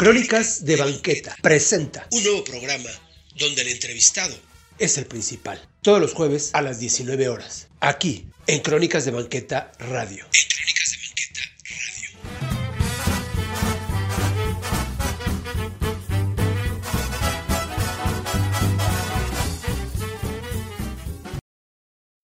Crónicas de Banqueta presenta un nuevo programa donde el entrevistado es el principal. Todos los jueves a las 19 horas. Aquí, en Crónicas de Banqueta Radio. En Crónicas de Banqueta Radio.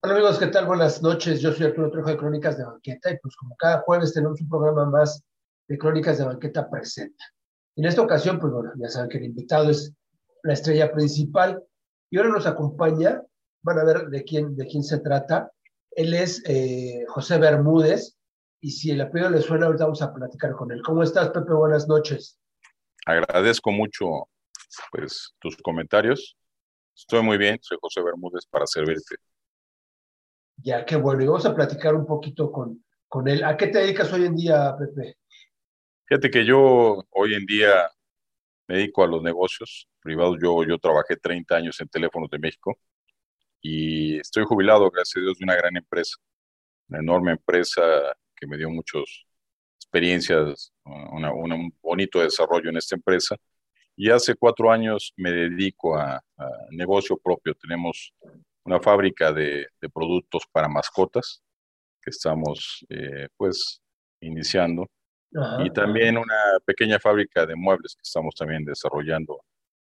Hola amigos, ¿qué tal? Buenas noches. Yo soy Arturo Trejo de Crónicas de Banqueta y pues como cada jueves tenemos un programa más de Crónicas de Banqueta Presenta. En esta ocasión, pues bueno, ya saben que el invitado es la estrella principal y ahora nos acompaña, van a ver de quién, de quién se trata. Él es eh, José Bermúdez y si el apellido le suena, ahorita vamos a platicar con él. ¿Cómo estás, Pepe? Buenas noches. Agradezco mucho pues, tus comentarios. Estoy muy bien, soy José Bermúdez para servirte. Ya, qué bueno. Y vamos a platicar un poquito con, con él. ¿A qué te dedicas hoy en día, Pepe? Fíjate que yo hoy en día me dedico a los negocios privados. Yo, yo trabajé 30 años en Teléfonos de México y estoy jubilado, gracias a Dios, de una gran empresa, una enorme empresa que me dio muchas experiencias, una, una, un bonito desarrollo en esta empresa. Y hace cuatro años me dedico a, a negocio propio. Tenemos una fábrica de, de, productos para mascotas que estamos eh, pues iniciando Ajá. y también una pequeña fábrica de muebles que estamos también desarrollando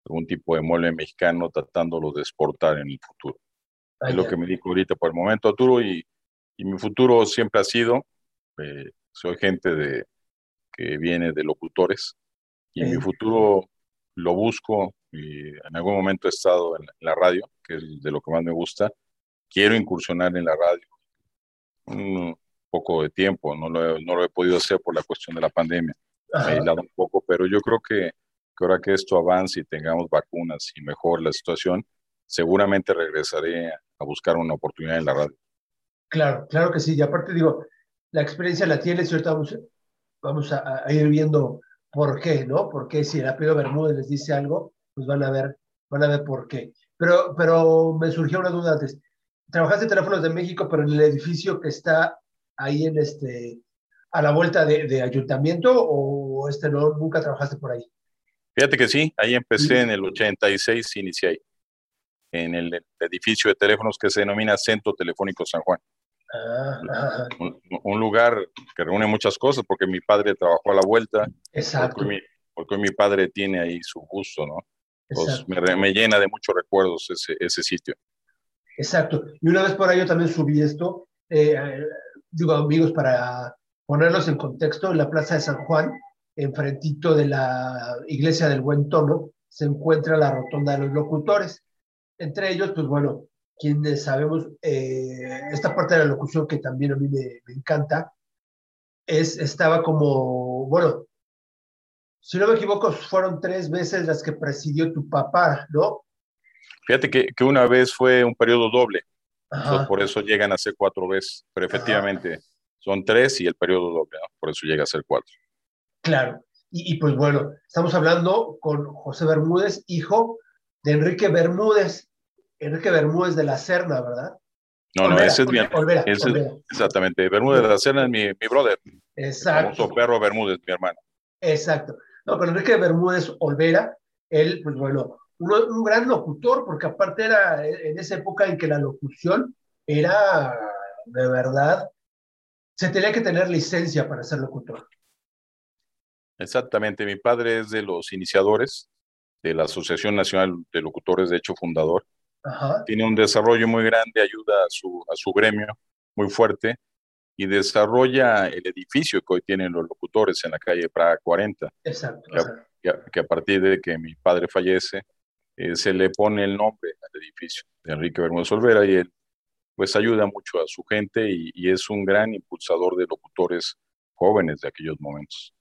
algún tipo de mueble mexicano tratándolo de exportar en el futuro. Es lo que me dedico ahorita por el momento, Arturo, y, y mi futuro siempre ha sido, eh, soy gente de, que viene de locutores y eh. mi futuro lo busco y en algún momento he estado en la radio, que es de lo que más me gusta. Quiero incursionar en la radio un poco de tiempo, no lo, he, no lo he podido hacer por la cuestión de la pandemia, he aislado un poco, pero yo creo que, que ahora que esto avance y tengamos vacunas y mejor la situación, seguramente regresaré a buscar una oportunidad en la radio. Claro, claro que sí, y aparte digo, la experiencia la tienes ahorita vamos, vamos a, a ir viendo por qué, ¿no? Porque si el apellido Bermúdez les dice algo, pues van a ver, van a ver por qué. Pero, pero me surgió una duda antes. Trabajaste en Teléfonos de México, pero en el edificio que está ahí en este, a la vuelta de, de ayuntamiento, o este no, nunca trabajaste por ahí. Fíjate que sí, ahí empecé sí. en el 86, inicié ahí, en el edificio de teléfonos que se denomina Centro Telefónico San Juan. Ah, un, un, lugar que reúne muchas cosas porque mi padre trabajó a la vuelta. Exacto. Porque mi, porque mi padre tiene ahí su gusto, ¿no? Pues me, me, llena de muchos recuerdos ese, ese, sitio. Exacto. Y una vez por ahí yo también subí esto, eh, digo amigos, para ponerlos en contexto, en la Plaza de San Juan, enfrentito de la Iglesia del Buen Tono, se encuentra la Rotonda de los Locutores. Entre ellos, pues bueno, quienes sabemos, eh, esta parte de la locución que también a mí me, encanta, es, estaba como, bueno, si no me equivoco, fueron tres veces las que presidió tu papá, ¿no? Fíjate que, que una vez fue un periodo doble, Entonces, por eso llegan a ser cuatro veces, pero efectivamente Ajá. son tres y el periodo doble, ¿no? por eso llega a ser cuatro. Claro, y, y, pues bueno, estamos hablando con José Bermúdez, hijo de Enrique Bermúdez, Enrique Bermúdez de la Serna, ¿verdad? No, Olvera, no, ese es mi Olvera, ese, Olvera. Exactamente, Bermúdez de la Serna es mi, mi brother. Exacto. El famoso perro Bermúdez, mi hermano. Exacto. No, con Enrique Bermúdez Olvera, él, pues bueno, un, un, gran locutor, porque aparte era en esa época en que la locución era de verdad, se tenía que tener licencia para ser locutor. Exactamente, mi padre es de los iniciadores de la Asociación Nacional de Locutores, de hecho fundador. Ajá. Tiene un desarrollo muy grande, ayuda a su, a su gremio muy fuerte y desarrolla el edificio que hoy tienen los locutores en la calle Praga 40. Exacto. Que, a, que, que a partir de que mi padre fallece, eh, se le pone el nombre al edificio de Enrique Bermúdez Olvera y él pues ayuda mucho a su gente y, y, es un gran impulsador de locutores jóvenes de aquellos momentos.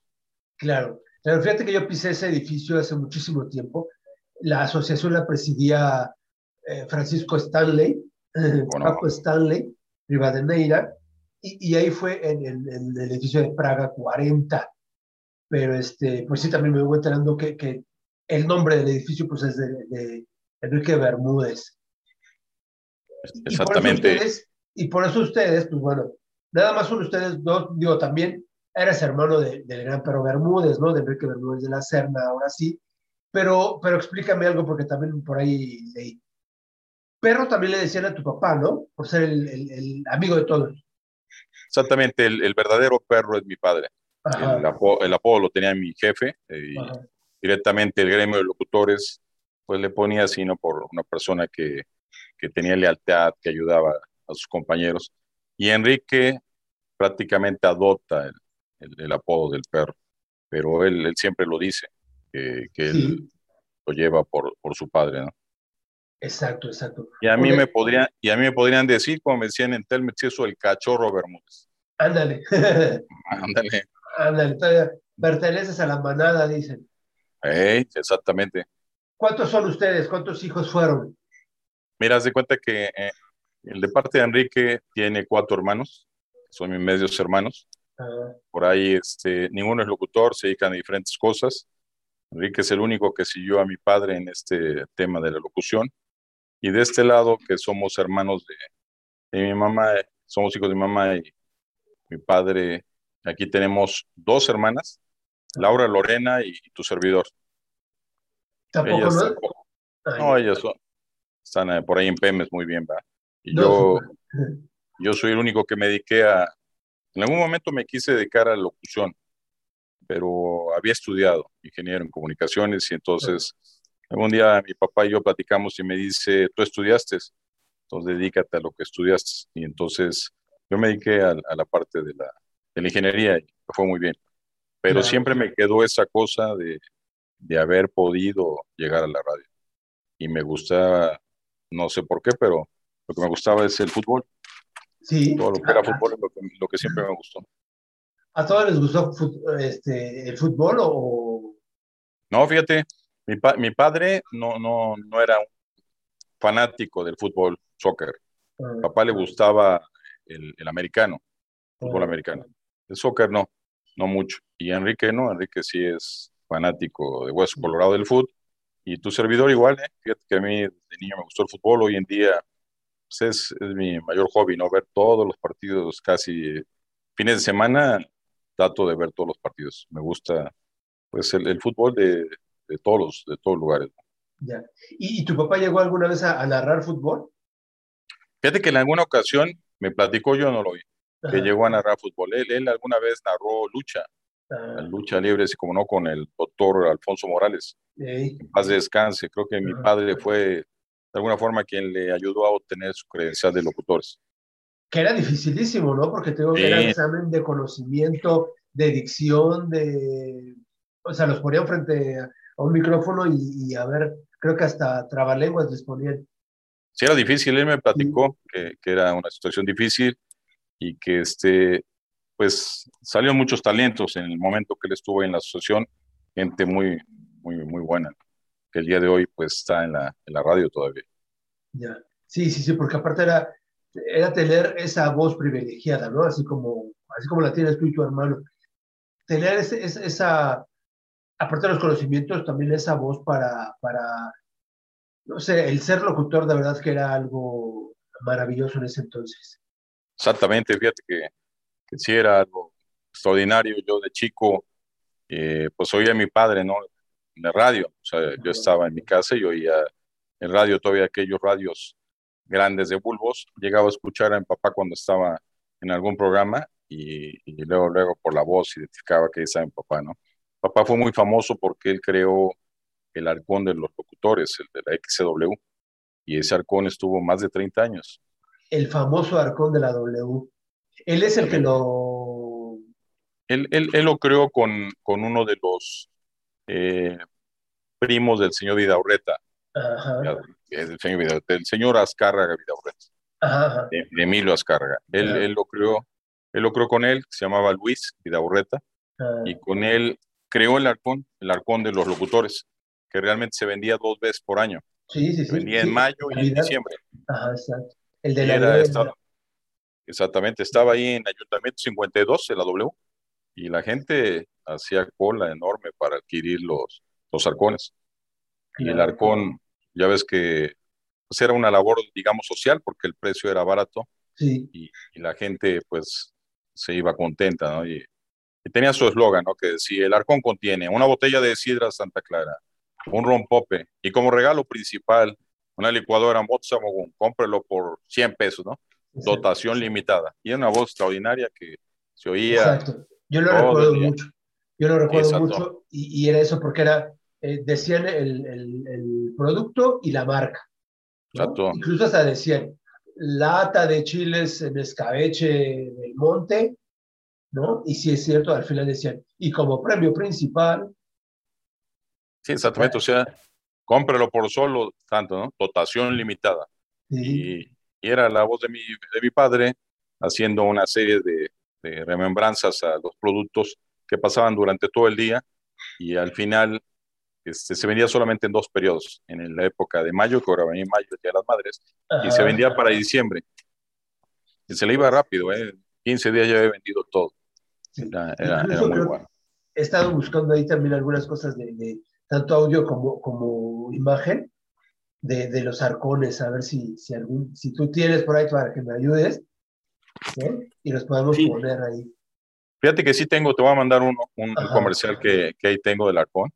Claro, pero fíjate que yo pisé ese edificio hace muchísimo tiempo. La asociación la presidía eh, Francisco Stanley, bueno. Paco Stanley, Rivadeneira, y, y, ahí fue en, en, en, el edificio de Praga 40. Pero este, pues sí, también me voy enterando que, que el nombre del edificio pues es de, de Enrique Bermúdez. Exactamente. Y por, ustedes, y por, eso ustedes, pues bueno, nada más son ustedes dos, digo, también eres hermano de- del gran Perro Bermúdez, ¿no? De Enrique Bermúdez de la Serna, ahora sí. Pero, pero explícame algo porque también por ahí leí. Perro también le decían a tu papá, ¿no? Por ser el, el- el amigo de todos. Exactamente, el, el verdadero perro es mi padre. El, apo- el apodo lo tenía mi jefe eh. Directamente el gremio de locutores, pues le ponía así, ¿no? Por una persona que, que tenía lealtad, que ayudaba a sus compañeros. Y Enrique prácticamente adopta el, el- el apodo del perro, pero él, él siempre lo dice, que, que Sí. él lo lleva por, por su padre, ¿no? Exacto, exacto. Y a mí me podrían, y a mí me podrían decir, como me decían en Telmex, eso el cachorro Bermúdez. Ándale, Ándale, ándale. Perteneces a la manada, dicen. Exactamente. ¿Cuántos son ustedes? ¿Cuántos hijos fueron? Mira, haz de cuenta que eh, el de parte de Enrique tiene cuatro hermanos, son mis medios hermanos. Ah, Por ahí este, ninguno es locutor, se dedican a diferentes cosas. Enrique es el único que siguió a mi padre en este tema de la locución. Y de este lado, que somos hermanos de, de mi mamá, somos hijos de mi mamá y mi padre, aquí tenemos dos hermanas, Laura Lorena y tu servidor. ¿Tampoco Ellas no? tampoco- no, ellas son, están eh, por ahí en Pemes muy bien, ¿va? Y no, yo, súper. yo soy el único que me dediqué a, en algún momento me quise dedicar a la locución, pero había estudiado ingeniero en comunicaciones y entonces algún día mi papá y yo platicamos y me dice, tú estudiaste, entonces dedícate a lo que estudiaste. Y entonces yo me dediqué a, a la parte de la, de la ingeniería y me fue muy bien. Pero Claro. siempre me quedó esa cosa de, de haber podido llegar a la radio. Y me gustaba, no sé por qué, pero lo que me gustaba es el fútbol. Sí. Todo lo que era ¿A, fútbol es lo que, lo que siempre me gustó. a todos les gustó este, el fútbol o...? No, fíjate, mi, pa- mi padre no, no, no era un fanático del fútbol, soccer. ah, papá le gustaba el, el americano, fútbol ah, americano. El soccer no, no mucho. Y Enrique no, Enrique sí es fanático de Hueso Colorado del fútbol. Y tu servidor igual, ¿eh? Fíjate que a mí de niño me gustó el fútbol, hoy en día pues, es, es mi mayor hobby, ¿no? Ver todos los partidos casi fines de semana, trato de ver todos los partidos. Me gusta pues el, el fútbol de, de todos los, de todos lugares. ya. ¿Y, y tu papá llegó alguna vez a, a narrar fútbol? Fíjate que en alguna ocasión me platicó, yo no lo vi, que Ajá, llegó a narrar fútbol. Él, él alguna vez narró lucha, la ah, lucha libre, así como no, con el doctor Alfonso Morales. ey, En paz descanse. Creo que mi Ajá. padre fue de alguna forma quien le ayudó a obtener su credencial de locutores. que era dificilísimo, ¿no? Porque tengo que era Sí. examen de conocimiento, de dicción, de... O sea, los ponían frente a, un micrófono y, y a ver, creo que hasta trabalenguas les ponían. Sí, era difícil, él me platicó que, que era una situación difícil y que este, pues salieron muchos talentos en el momento que él estuvo en la asociación, gente muy, muy, muy buena, que el día de hoy pues está en la, en la radio todavía. Ya. Sí, sí, sí, porque aparte era, era tener esa voz privilegiada, ¿no? Así como, así como la tienes tú y tu hermano. Tener ese- esa, aparte de los conocimientos, también esa voz para, para, no sé, el ser locutor de verdad que era algo maravilloso en ese entonces. Exactamente, fíjate que, que sí era algo extraordinario. Yo de chico, eh, pues oía a mi padre, ¿no? En la radio. O sea, yo estaba en mi casa y oía en radio todavía aquellos radios grandes de bulbos. Llegaba a escuchar a mi papá cuando estaba en algún programa y, y luego, luego por la voz identificaba que estaba mi papá, ¿no? Papá fue muy famoso porque él creó el arcón de los locutores, el de la XCW, y ese arcón estuvo más de 30 años. El famoso arcón de la W. Él es el que lo... Él, él, él lo creó con, con uno de los eh, primos del señor Vidaurreta, Ajá, el señor, del señor Azcárraga Vidaurreta, ajá, de, de Emilio Azcárraga. Él, él lo creó, él lo creó con él, se llamaba Luis Vidaurreta, y con él creó el arcón, el arcón de los locutores, que realmente se vendía dos veces por año. sí, sí, Se sí. vendía sí, en mayo y en diciembre. Ajá, exacto. El de la era estaba- exactamente, estaba ahí en Ayuntamiento 52, en la W, y la gente hacía cola enorme para adquirir los, los arcones. Y el arcón, ya ves que pues era una labor, digamos, social, porque el precio era barato Sí, y, y la gente, pues, se iba contenta, ¿no? Y, y tenía su eslogan, ¿no? Que decía, el arcón contiene una botella de sidra Santa Clara, un rompope y como regalo principal, una licuadora Mozamogún, cómprelo por 100 pesos, ¿no? Dotación limitada. Y una voz extraordinaria que se oía. Exacto. Yo lo recuerdo mucho. Yo lo recuerdo Exacto. mucho y, y, era eso porque era, eh, decían el, el, el, producto y la marca. ¿no? Exacto. Incluso hasta decían lata de chiles en escabeche del monte, ¿no? Y si es cierto, al final decían, y como premio principal. Sí, exactamente, o sea, cómprelo por solo tanto, ¿no? Dotación limitada. Sí. Y, y, era la voz de mi, de mi padre haciendo una serie de, de remembranzas a los productos que pasaban durante todo el día y al final este, se vendía solamente en dos periodos, en la época de mayo, que ahora venía en mayo, el Día de las Madres, Ajá. y se vendía para diciembre. Y se le iba rápido, ¿eh? 15 días ya había vendido todo. Era, era, era muy bueno. He estado buscando ahí también algunas cosas de, de tanto audio como, como imagen de, de, los arcones, a ver si, si, algún, si tú tienes por ahí para que me ayudes, ¿sí? y los podemos sí. poner ahí. Fíjate que sí tengo, te voy a mandar uno, un, un comercial que, que, ahí tengo del arcón,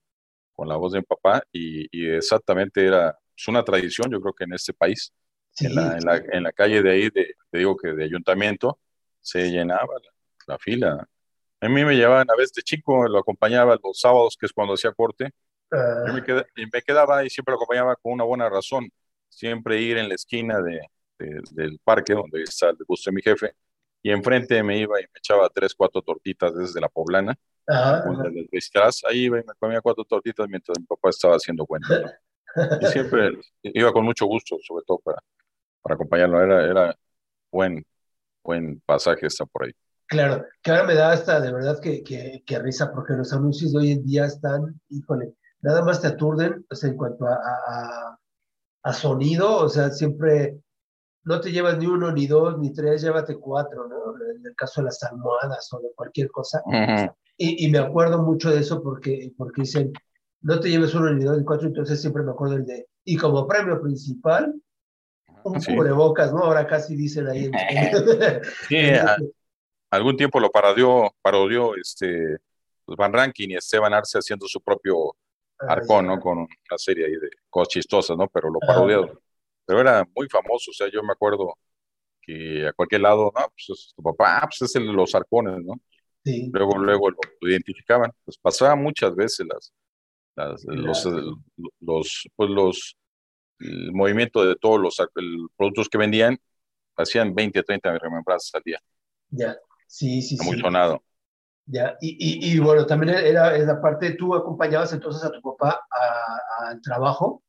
con la voz de mi papá, y, y exactamente era es una tradición, yo creo que en este país, sí. en, la, en, la, en, la, calle de ahí, de, te digo que de ayuntamiento, se llenaba la, la fila. A mí me llevaban a veces de chico, lo acompañaba los sábados, que es cuando hacía corte, uh. yo me, quedaba, me quedaba y siempre lo acompañaba con una buena razón, siempre ir en la esquina de, de, del parque, donde está el gusto de mi jefe, y enfrente me iba y me echaba tres, cuatro tortitas desde la poblana. Ajá, ahí iba y me comía cuatro tortitas mientras mi papá estaba haciendo cuenta. Y siempre iba con mucho gusto, sobre todo para, para acompañarlo. Era, era buen, buen pasaje está por ahí. Claro, que ahora me da hasta de verdad que, que, que, risa, porque los anuncios de hoy en día están, híjole, nada más te aturden, o sea, en cuanto a, a, a sonido, o sea, siempre no te llevas ni uno, ni dos, ni tres, llévate cuatro, ¿no? En el caso de las almohadas o de cualquier cosa. Uh -huh. y, y, me acuerdo mucho de eso porque, porque dicen, no te lleves uno, ni dos, ni cuatro, entonces siempre me acuerdo el de, y como premio principal, un sí. cubrebocas, ¿no? Ahora casi dicen ahí. En... sí, a, algún tiempo lo parodió, parodió este, pues Van Rankin y Esteban Arce haciendo su propio arcón, ¿no? Con una serie ahí de cosas chistosas, ¿no? Pero lo. Ah pero era muy famoso, o sea, yo me acuerdo que a cualquier lado, no, pues es tu papá, ah, pues es el de los arcones, ¿no? Sí. Luego, luego lo, lo, identificaban, pues pasaba muchas veces las, las los, los, pues los, el movimiento de todos los el, productos que vendían, hacían 20, 30 remembranzas al día. Ya, sí, sí, Muy sí. sonado. Ya, y, y, y, bueno, también era esa parte, tú acompañabas entonces a tu papá al trabajo.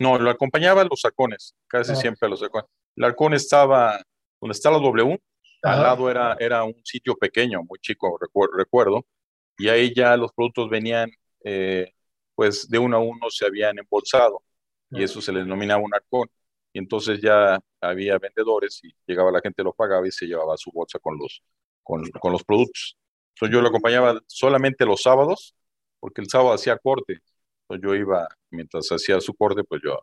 No, lo acompañaba a los arcones, casi ah. siempre a los arcones. El arcón estaba donde está la W, Ajá. al lado era, era un sitio pequeño, muy chico, recuerdo, recuerdo y ahí ya los productos venían, eh, pues de uno a uno se habían embolsado, y eso se les denominaba un arcón. Y entonces ya había vendedores y llegaba la gente, lo pagaba y se llevaba su bolsa con los, con, con los productos. Entonces yo lo acompañaba solamente los sábados, porque el sábado hacía corte, pues yo iba, mientras hacía su corte, pues yo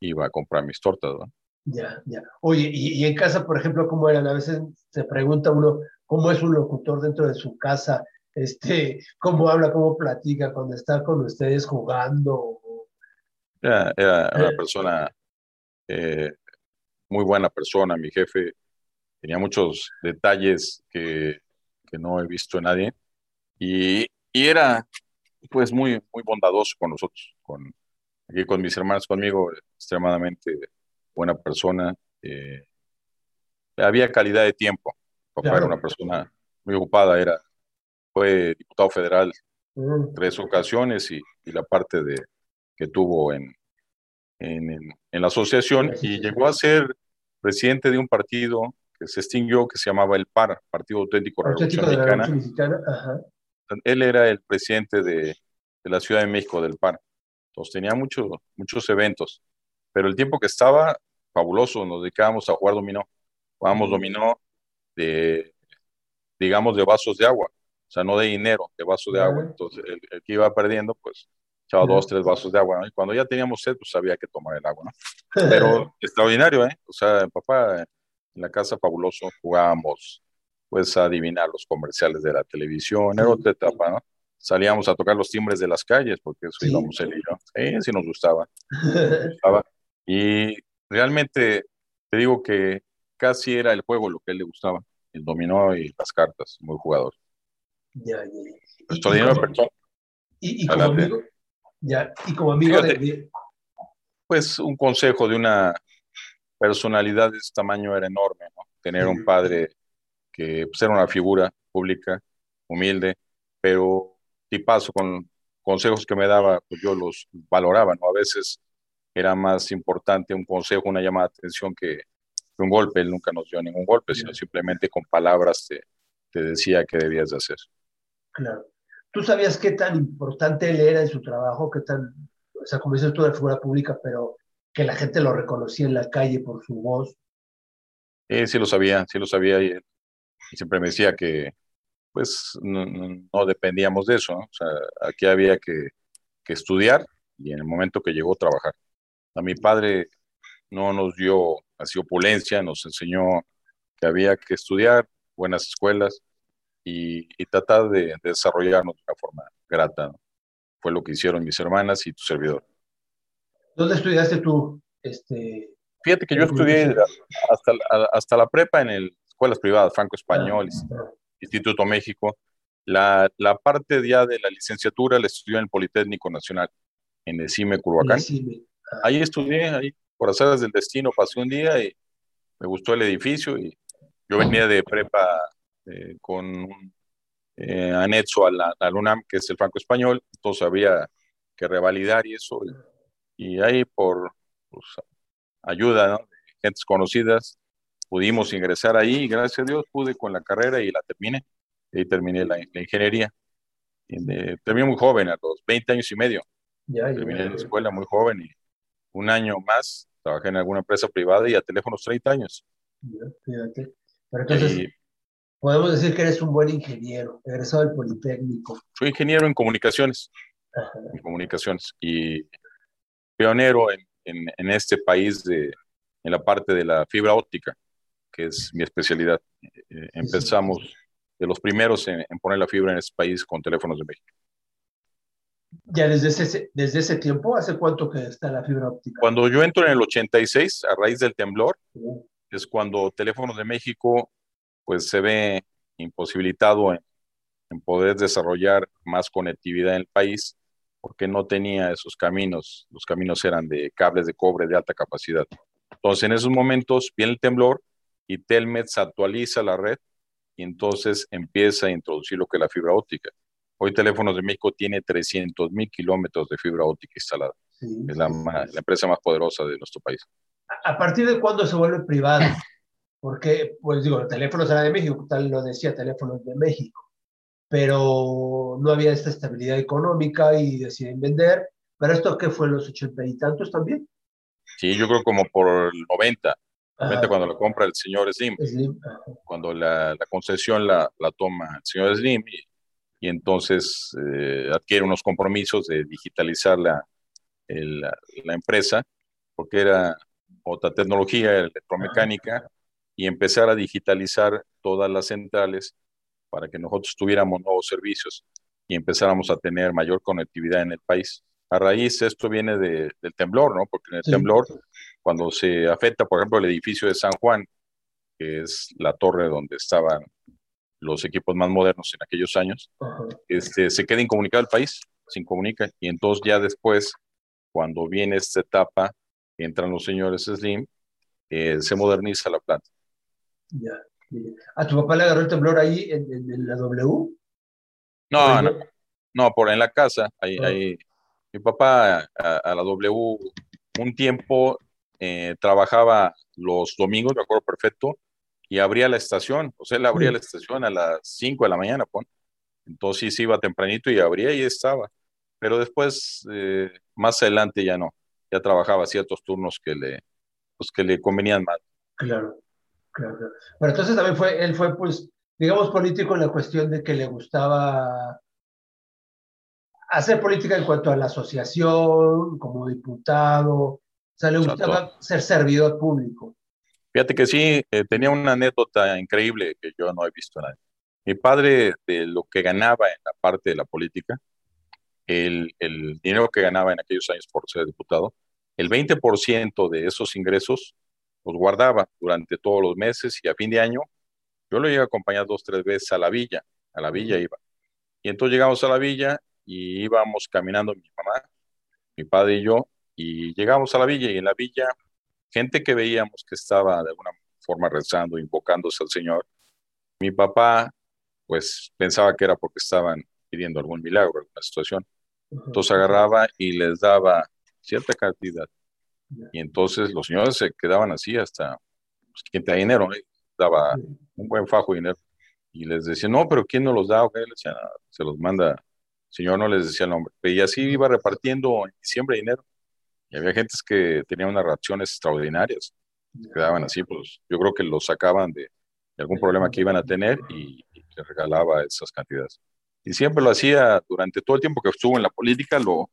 iba a comprar mis tortas, ¿no? Ya, ya. Oye, y, y, en casa, por ejemplo, ¿cómo eran? A veces se pregunta uno, ¿cómo es un locutor dentro de su casa? Este, ¿Cómo habla, cómo platica cuando está con ustedes jugando? Era, era una persona, eh, muy buena persona, mi jefe tenía muchos detalles que, que no he visto en nadie y, y era pues muy, muy bondadoso con nosotros, con, aquí con mis hermanos, conmigo, extremadamente buena persona. Eh, había calidad de tiempo. Papá claro. era una persona muy ocupada, era, fue diputado federal mm. tres ocasiones y, y, la parte de que tuvo en, en, en, en la asociación y llegó a ser presidente de un partido que se extinguió, que se llamaba el PAR, Partido Auténtico, de Revolución Mexicana. Ajá él era el presidente de, de, la Ciudad de México, del PAN. Entonces tenía mucho, muchos eventos, pero el tiempo que estaba, fabuloso, nos dedicábamos a jugar dominó. Jugábamos dominó de, digamos, de vasos de agua, o sea, no de dinero, de vasos de agua. Entonces el, el que iba perdiendo, pues echaba dos, tres vasos de agua, ¿no? Y cuando ya teníamos sed, pues había que tomar el agua, ¿no? Pero extraordinario, ¿eh? O sea, papá, en la casa fabuloso, jugábamos pues a adivinar los comerciales de la televisión, era otra etapa, ¿no? Salíamos a tocar los timbres de las calles, porque eso Sí. íbamos él y yo. Sí, sí nos gustaba. nos gustaba. Y realmente te digo que casi era el juego lo que a él le gustaba, el dominó y las cartas, muy jugador. Ya, ya, y Extraordinaria como- persona. Y, y como amigo, ya, y como amigo de, Fíjate. de- Pues un consejo de una personalidad de ese tamaño era enorme, ¿no? Tener un padre que pues, era una figura pública, humilde, pero tipazo con consejos que me daba, pues yo los valoraba, ¿no? A veces era más importante un consejo, una llamada de atención que, que un golpe. Él nunca nos dio ningún golpe, sino simplemente con palabras te, te decía qué debías de hacer. claro. ¿Tú sabías qué tan importante él era en su trabajo? ¿Qué tan, o sea, como dices tú de figura pública, pero que la gente lo reconocía en la calle por su voz? Eh, sí lo sabía, sí lo sabía y, y siempre me decía que pues no, dependíamos de eso, ¿no? O sea, aquí había que, que estudiar y en el momento que llegó trabajar. A mi padre no nos dio así opulencia, nos enseñó que había que estudiar, buenas escuelas y, y tratar de, de desarrollarnos de una forma grata, ¿no? Fue lo que hicieron mis hermanas y tu servidor. ¿Dónde estudiaste tú? Este, Fíjate que yo estudié hasta, la- hasta la prepa en el, escuelas privadas, Franco Español, ah, Instituto México. La, la parte ya de la licenciatura la estudié en el Politécnico Nacional, en el CIME Culhuacán. sí, ah, Ahí estudié, ahí por azares del destino pasé un día y me gustó el edificio y yo venía de prepa eh, con un eh, anexo a la, a la UNAM, que es el Franco Español, entonces había que revalidar y eso. Y, y ahí por pues, ayuda ¿no? de gentes conocidas pudimos ingresar ahí y gracias a Dios pude con la carrera y la terminé. Y ahí terminé la, la ingeniería. De- terminé muy joven, a los 20 años y medio. ya, ya, Terminé ya. la escuela muy joven y un año más trabajé en alguna empresa privada y a teléfonos 30 años. Fíjate. Pero entonces, Y podemos decir que eres un buen ingeniero, egresado del Politécnico. soy ingeniero en comunicaciones, Ajá. en comunicaciones y pionero en, en, en este país de, en la parte de la fibra óptica, que es mi especialidad. Eh, empezamos de los primeros en, en poner la fibra en este país con teléfonos de México. Ya desde ese, desde ese tiempo, ¿hace cuánto que está la fibra óptica? Cuando yo entro en el 86, a raíz del temblor, Uh, es cuando Teléfonos de México pues se ve imposibilitado en, en poder desarrollar más conectividad en el país porque no tenía esos caminos. Los caminos eran de cables de cobre de alta capacidad. Entonces, en esos momentos viene el temblor y Telmex actualiza la red y entonces empieza a introducir lo que es la fibra óptica. Hoy Teléfonos de México tiene 300 mil kilómetros de fibra óptica instalada. sí, Es la, sí, ma- sí. la empresa más poderosa de nuestro país. ¿A partir de cuándo se vuelve privado? Porque, pues digo, el teléfono era de México, tal lo decía, teléfonos de México, pero no había esta estabilidad económica y deciden vender. ¿Pero esto qué fue, los ochenta y tantos también? Sí, yo creo como por el 90, 90 Ajá, cuando la compra el señor Slim, Slim, ajá, cuando la, la concesión la, la toma el señor Slim y, y entonces eh, adquiere unos compromisos de digitalizar la, el- la, la empresa, porque era otra tecnología electromecánica, y empezar a digitalizar todas las centrales para que nosotros tuviéramos nuevos servicios y empezáramos a tener mayor conectividad en el país. A raíz, esto viene de- del temblor, ¿no? Porque en el sí, temblor cuando se afecta, por ejemplo, el edificio de San Juan, que es la torre donde estaban los equipos más modernos en aquellos años, este, se queda incomunicado el país, se incomunica, y entonces ya después, cuando viene esta etapa, entran los señores Slim, eh, se moderniza la planta. ya. ¿A tu papá le agarró el temblor ahí en, en- en la W? No, no, no, por en la casa, ahí, Ah. ahí, mi papá a, a la W un tiempo eh, trabajaba los domingos, me acuerdo perfecto, y abría la estación, o sea, él abría la estación a las 5 de la mañana, pon. Entonces iba tempranito y abría y estaba. Pero después, eh, más adelante ya no, ya trabajaba ciertos turnos que le, pues, que le convenían más. Claro, claro, claro. Pero entonces también fue, él fue, pues, digamos, político en la cuestión de que le gustaba hacer política en cuanto a la asociación, como diputado, o sea, le Exacto. gustaba ser servidor público. Fíjate que sí, eh, tenía una anécdota increíble que yo no he visto nadie. Mi padre, de lo que ganaba en la parte de la política, el, el dinero que ganaba en aquellos años por ser diputado, el 20% de esos ingresos los guardaba durante todos los meses y a fin de año yo lo iba a acompañar dos, tres veces a la villa, a la villa iba. Y entonces llegamos a la villa y íbamos caminando mi mamá, mi padre y yo, y llegamos a la villa y en la villa, gente que veíamos que estaba de alguna forma rezando, invocándose al Señor, mi papá pues pensaba que era porque estaban pidiendo algún milagro, alguna situación. Entonces agarraba y les daba cierta cantidad. Y entonces los señores se quedaban así hasta, pues, quien te dinero, ¿eh? daba un buen fajo de dinero. Y les decía, no, pero ¿quién no los da? Okay, les decía, se los manda, el señor no les decía el nombre. Y así iba repartiendo en diciembre dinero. Y había gentes que tenían unas reacciones extraordinarias. Quedaban así, pues yo creo que los sacaban de, algún problema que iban a tener y, y les regalaba esas cantidades. Y siempre lo hacía durante todo el tiempo que estuvo en la política, lo,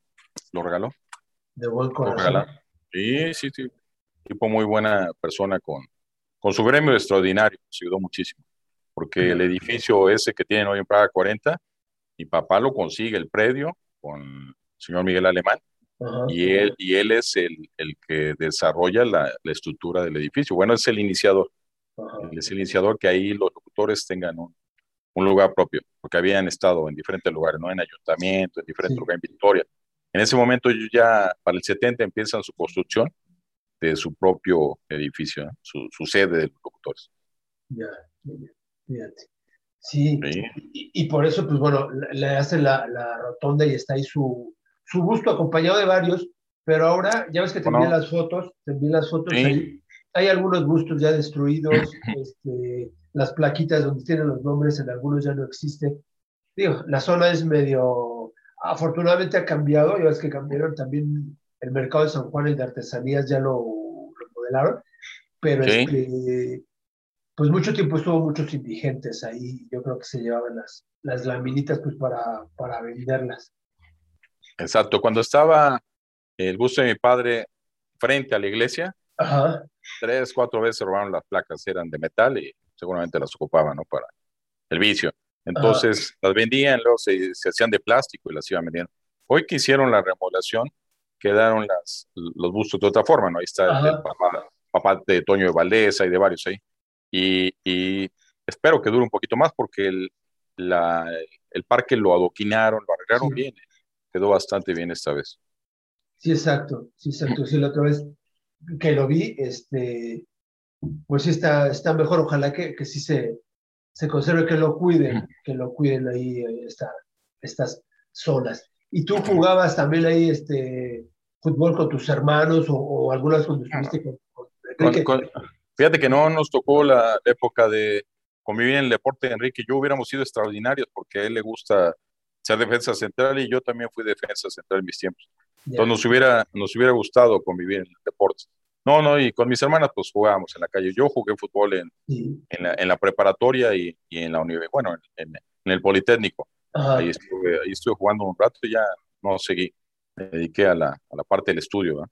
lo regaló. De buen Lo corazón. regalaron. Sí, sí, sí. Tipo muy buena persona con, con su gremio extraordinario, nos ayudó muchísimo. Porque el edificio ese que tienen hoy en Praga 40, mi papá lo consigue, el predio, con el señor Miguel Alemán, Ajá. y él, y él es el, el que desarrolla la, la estructura del edificio. Bueno, es el iniciador, Ajá. él es el iniciador que ahí los locutores tengan un, un lugar propio, porque habían estado en diferentes lugares, ¿no? En ayuntamiento, en diferentes Sí. lugares, en Victoria. En ese momento ellos ya, para el 70, empiezan su construcción de su propio edificio, ¿no? su, su sede de los locutores. Ya. Fíjate. Sí, Sí. y, y por eso, pues bueno, le hacen la, la rotonda y está ahí su, su busto acompañado de varios, pero ahora, ya ves que te ¿Cómo envié no? las fotos, te envié las fotos Sí. ahí. Hay algunos bustos ya destruidos, este, las plaquitas donde tienen los nombres en algunos ya no existen. Digo, la zona es medio, afortunadamente ha cambiado, ya ves que cambiaron también el mercado de San Juan, el de artesanías, ya lo, lo modelaron, pero Sí. este, pues mucho tiempo estuvo muchos indigentes ahí, yo creo que se llevaban las, las laminitas pues para, para venderlas. Exacto. Cuando estaba el busto de mi padre frente a la iglesia, Ajá, tres, cuatro veces robaron las placas, eran de metal y seguramente las ocupaban, ¿no? Para el vicio. Entonces las vendían, luego se, se hacían de plástico y las iban vendiendo. Hoy que hicieron la remodelación, quedaron las, los bustos de otra forma, ¿no? Ahí está el, papá, papá de Toño de Valdeza y de varios ahí. Y, y espero que dure un poquito más porque el, la, el parque lo adoquinaron, lo arreglaron Sí. bien. Quedó bastante bien esta vez. sí, exacto, sí, exacto. Sí, la otra vez que lo vi, este, pues sí está, está mejor, ojalá que, que sí se, se conserve, que lo cuiden, que lo cuiden ahí eh, esta, estas zonas. ¿Y tú jugabas también ahí este, fútbol con tus hermanos o, o algunas cuando estuviste con, con Enrique? Con- con- fíjate que no nos tocó la época de convivir en el deporte de Enrique. Yo hubiéramos sido extraordinarios porque a él le gusta ser defensa central y yo también fui defensa central en mis tiempos. Entonces nos hubiera, nos hubiera gustado convivir en el deporte. No, no, y con mis hermanas pues jugábamos en la calle. Yo jugué fútbol en, Sí. en, la, en la preparatoria y, y en la universidad, bueno, en, en el Politécnico. Ajá. Ahí estuve, ahí estuve jugando un rato y ya no seguí. Me dediqué a la, a la parte del estudio, ¿no?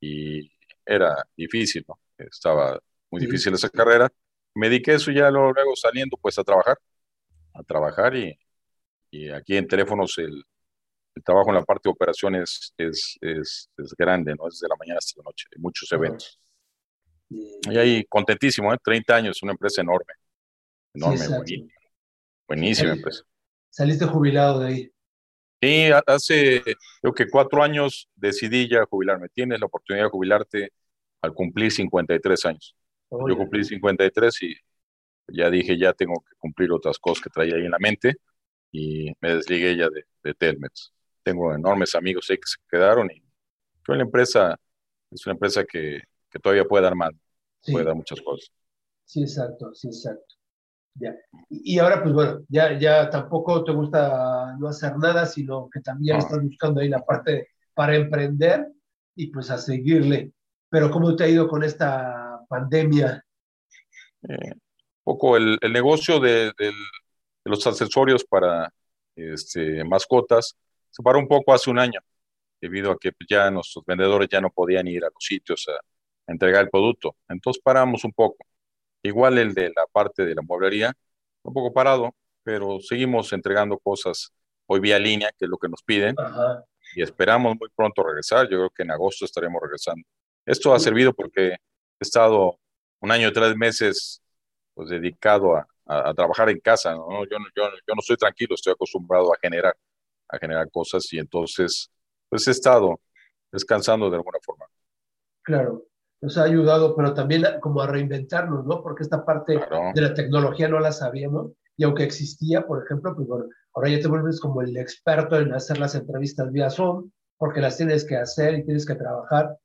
Y era difícil, ¿no? Estaba muy Sí. difícil esa carrera. Me dediqué eso y ya luego, luego saliendo pues a trabajar, a trabajar y, y aquí en teléfonos el, el trabajo en la parte de operaciones es, es, es grande, ¿no? Es de la mañana hasta la noche, hay muchos eventos. Y- ahí contentísimo, ¿eh? 30 años, una empresa enorme, enorme, exacto. buenísima, buenísima Sí. empresa. Saliste jubilado de ahí. Sí, ha- hace creo que cuatro años decidí ya jubilarme. Tienes la oportunidad de jubilarte al cumplir 53 años. Yo cumplí 53 y ya dije, ya tengo que cumplir otras cosas que traía ahí en la mente y me desligué ya de, de Telmex. Tengo enormes amigos ahí que se quedaron y yo la empresa es una empresa que, que todavía puede dar más, sí, puede dar muchas cosas. sí, exacto, sí, exacto. Ya. Y ahora, pues bueno, ya, ya tampoco te gusta no hacer nada, sino que también No. estás buscando ahí la parte para emprender y pues a seguirle. Pero ¿cómo te ha ido con esta pandemia? Eh, un poco el, el negocio de, del- de los accesorios para este, mascotas se paró un poco hace un año, debido a que ya nuestros vendedores ya no podían ir a los sitios a, entregar el producto. Entonces paramos un poco. Igual el de la parte de la mueblería, un poco parado, pero seguimos entregando cosas hoy vía línea, que es lo que nos piden, Ajá. y esperamos muy pronto regresar. Yo creo que en agosto estaremos regresando. Esto ha servido porque he estado un año y tres meses pues, dedicado a, a, a trabajar en casa. ¿no? Yo, yo, yo no estoy tranquilo, estoy acostumbrado a generar, a generar cosas y entonces pues he estado descansando de alguna forma. Claro, nos ha ayudado, pero también como a reinventarnos, ¿no? Porque esta parte Claro. de la tecnología no la sabíamos y aunque existía, por ejemplo, pues bueno, ahora ya te vuelves como el experto en hacer las entrevistas vía Zoom, porque las tienes que hacer y tienes que trabajar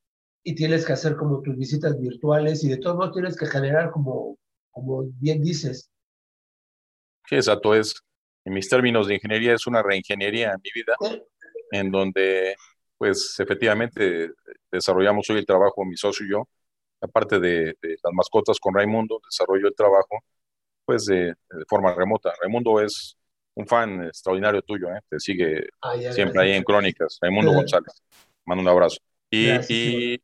y tienes que hacer como tus visitas virtuales y de todos modos tienes que generar como, como bien dices. Sí, exacto, es, en mis términos de ingeniería, es una reingeniería en mi vida, en donde, pues, efectivamente, desarrollamos hoy el trabajo, mi socio y yo, aparte de, de las mascotas con Raimundo, desarrollo el trabajo, pues, de, de forma remota. Raimundo es un fan extraordinario tuyo, ¿eh? Te sigue Ah, ya, siempre ahí en Crónicas, Raimundo. González. Mando un abrazo. Y, Gracias, y,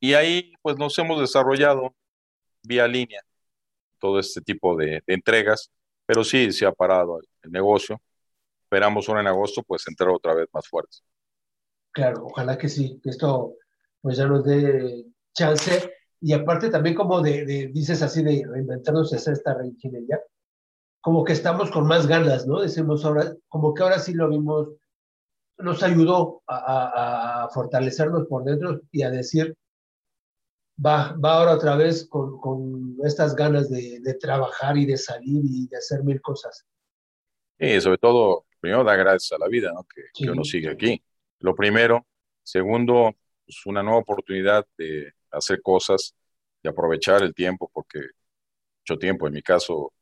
y ahí, pues, nos hemos desarrollado vía línea todo este tipo de entregas, pero sí se ha parado el, negocio. Esperamos ahora en agosto, pues, entrar otra vez más fuertes. Claro, ojalá que sí, que esto pues ya nos dé chance y aparte también como de, de- dices así de reinventarnos y hacer esta reingeniería, como que estamos con más ganas, ¿no? Decimos ahora, como que ahora sí lo vimos, nos ayudó a, a- a fortalecernos por dentro y a decir, va, va ahora otra vez con, con estas ganas de, de trabajar y de salir y de hacer mil cosas. Y sobre todo, primero, da gracias a la vida, ¿no? Que, Sí. que uno sigue aquí. Lo primero. Segundo, pues, una nueva oportunidad de hacer cosas y aprovechar el tiempo, porque mucho tiempo, en mi caso,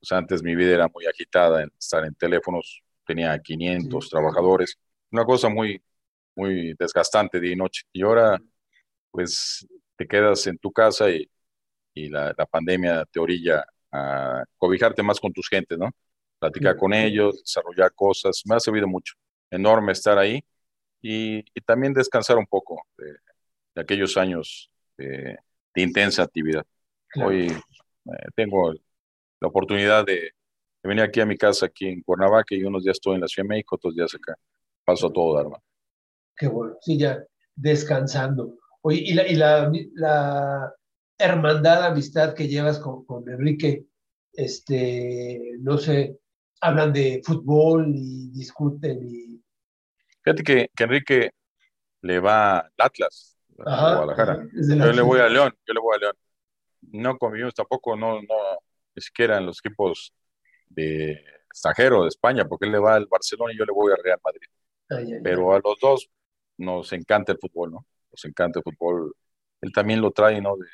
pues antes mi vida era muy agitada en estar en teléfonos, tenía 500 Sí. trabajadores, una cosa muy, muy desgastante día y noche. Y ahora, pues, te quedas en tu casa y, y la, la pandemia te orilla a cobijarte más con tus gentes, ¿no? Platicar con ellos, desarrollar cosas. Me ha servido mucho. Enorme estar ahí y, y también descansar un poco de, de aquellos años de, de intensa actividad. Hoy eh, tengo la oportunidad de, de venir aquí a mi casa, aquí en Cuernavaca, y unos días estoy en la Ciudad de México, otros días acá. Paso a todo dar, ¿no? Qué bueno, sí, ya descansando. Oye, y la, y la, la hermandad, amistad que llevas con, con Enrique, este, no sé, hablan de fútbol y discuten y... Fíjate que, que Enrique le va al Atlas, a Ajá, Guadalajara. de la- Yo le voy a León, yo le voy a León. No convivimos tampoco, no, no, ni siquiera en los equipos de extranjero, de España, porque él le va al Barcelona y yo le voy al Real Madrid. Ay, ay, ay. Pero a los dos nos encanta el fútbol, ¿no? Nos encanta el fútbol. Él también lo trae, ¿no? De,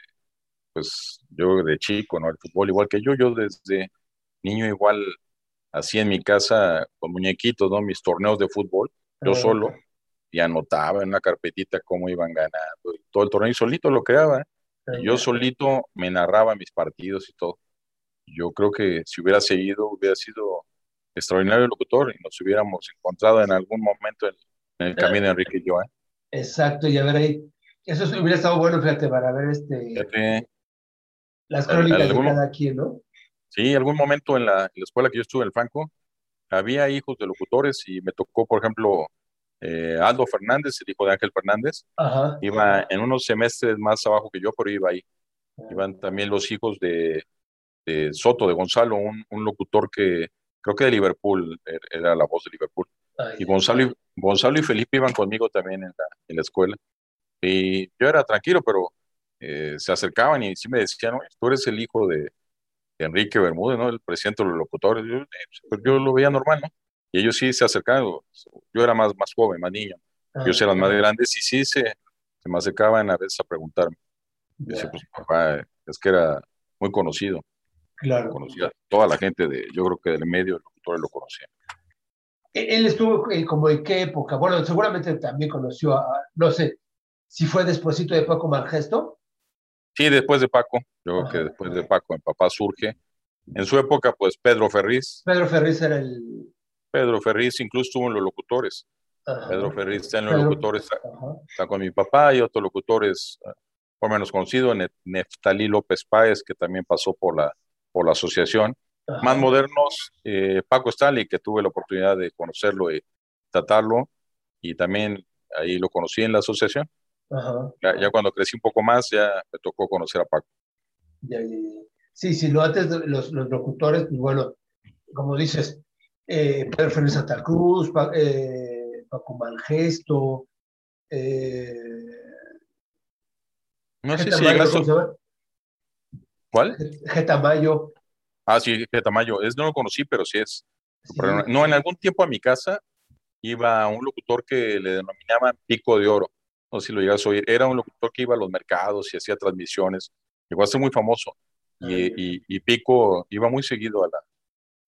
pues yo de chico, ¿no? El fútbol igual que yo, yo desde niño igual hacía en mi casa con muñequitos, ¿no? Mis torneos de fútbol, yo Ah, solo, y anotaba en una carpetita cómo iban ganando, y todo el torneo, y solito lo creaba, ¿eh? ay, Y yo solito me narraba mis partidos y todo. Yo creo que si hubiera seguido, hubiera sido extraordinario locutor y nos hubiéramos encontrado en algún momento en, en el camino de Enrique y yo. ¿eh? Exacto, y a ver ahí, eso hubiera estado bueno, fíjate, para ver este, Fíjate, las crónicas de cada quien, ¿no? sí, algún momento en la, en la escuela que yo estuve en el Franco, había hijos de locutores y me tocó, por ejemplo, eh, Aldo Fernández, el hijo de Ángel Fernández, Ajá. iba en unos semestres más abajo que yo, pero iba ahí. Iban también los hijos de, de Soto, de Gonzalo, un, un locutor que creo que de Liverpool, er- era la voz de Liverpool. Ay, Y Gonzalo y, Gonzalo y Felipe iban conmigo también en la, en la escuela. Y yo era tranquilo, pero eh, se acercaban y sí me decían, "Oye, tú eres el hijo de, Enrique Bermúdez, ¿no? El presidente de los locutores. Yo, eh, pues, yo lo veía normal, ¿no? Y ellos sí se acercaban. Yo era más, más joven, más niño. ah, Ellos eran más grandes y sí se, se me acercaban a veces a preguntarme. Y ya, decía, pues papá, es que era muy conocido. claro. Conocía toda la gente de, yo creo que del medio, los locutores lo conocían. E- Él estuvo eh, como en qué época. Bueno, seguramente también conoció a, no sé, si fue despuesito de Paco Malgesto. Sí, después de Paco, yo creo que después de Paco, mi papá surge. En su época, pues Pedro Ferriz, Pedro Ferriz era el. Pedro Ferriz incluso estuvo en los locutores. ajá, Pedro Ferriz está en los Pedro- locutores, está, con mi papá y otros locutores. por menos conocido, Ne- Neftalí López Páez, que también pasó por la, por la asociación. Ajá. Más modernos, eh, Paco Stanley, que tuve la oportunidad de conocerlo y tratarlo, y también ahí lo conocí en la asociación. Ajá. Ya, ya cuando crecí un poco más, ya me tocó conocer a Paco. Ya, ya, ya. Sí, sí, no, antes los, los locutores, pues bueno, como dices, eh, Pedro Fernández Santa Cruz, Pa- eh, Paco Malgesto, eh, No sé si llegaste. ¿Cuál? Geta Mayo, Ah, sí, que Tamayo. Es, no lo conocí, pero sí es. sí, no, en algún tiempo a mi casa iba un locutor que le denominaban Pico de Oro. No sé si lo llegas a oír. Era un locutor que iba a los mercados y hacía transmisiones. Llegó a ser muy famoso. Y, y- y Pico iba muy seguido a la,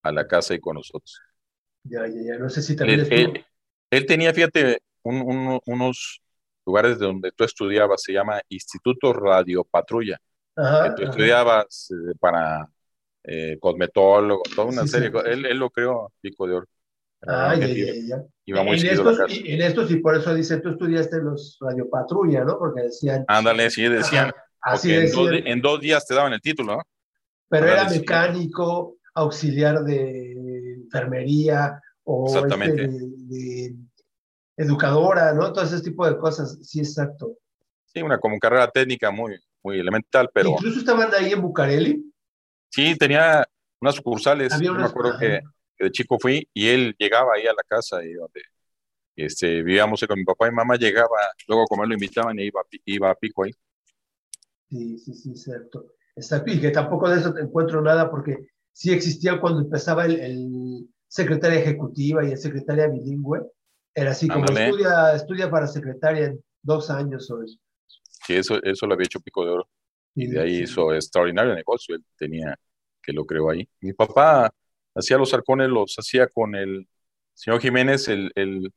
a la casa y con nosotros. ya, ya, ya, no sé si también Él, él- él tenía, fíjate, un- un- unos lugares de donde tú estudiabas, se llama Instituto Radio Patrulla, que Ajá, tú ajá. estudiabas eh, para eh, cosmetólogo, toda una Sí, serie. sí. Él, él lo creó, Pico de Oro. Ah, ya, ya, iba, ya, iba muy En la estos, en estos, y por eso dice, tú estudiaste los Radio Patrulla, ¿no? Porque decían, Ándale, sí, decían, Ajá, así porque en dos, decían, en dos días te daban el título, ¿no? pero era mecánico, auxiliar de enfermería o este de educadora, ¿no? Todo ese tipo de cosas, sí, exacto. Sí, una como carrera técnica muy, muy elemental, pero Incluso estaban ahí en Bucareli, sí tenía unas sucursales. Yo me acuerdo que, que de chico fui y él llegaba ahí a la casa y donde este, vivíamos con mi papá y mamá, llegaba, luego a comer lo invitaban y iba, iba a pico ahí. sí, sí, sí, exacto. Exacto, y que tampoco de eso te encuentro nada porque sí existía cuando empezaba el, el secretaria ejecutiva y el secretaria bilingüe, era así como Ándale. estudia, estudia para secretaria en dos años o eso. Sí, eso, eso lo había hecho Pico de Oro. Y de ahí hizo extraordinario negocio. Él tenía que lo creó ahí. Mi papá hacía los arcones, los hacía con el señor Jiménez, el, el,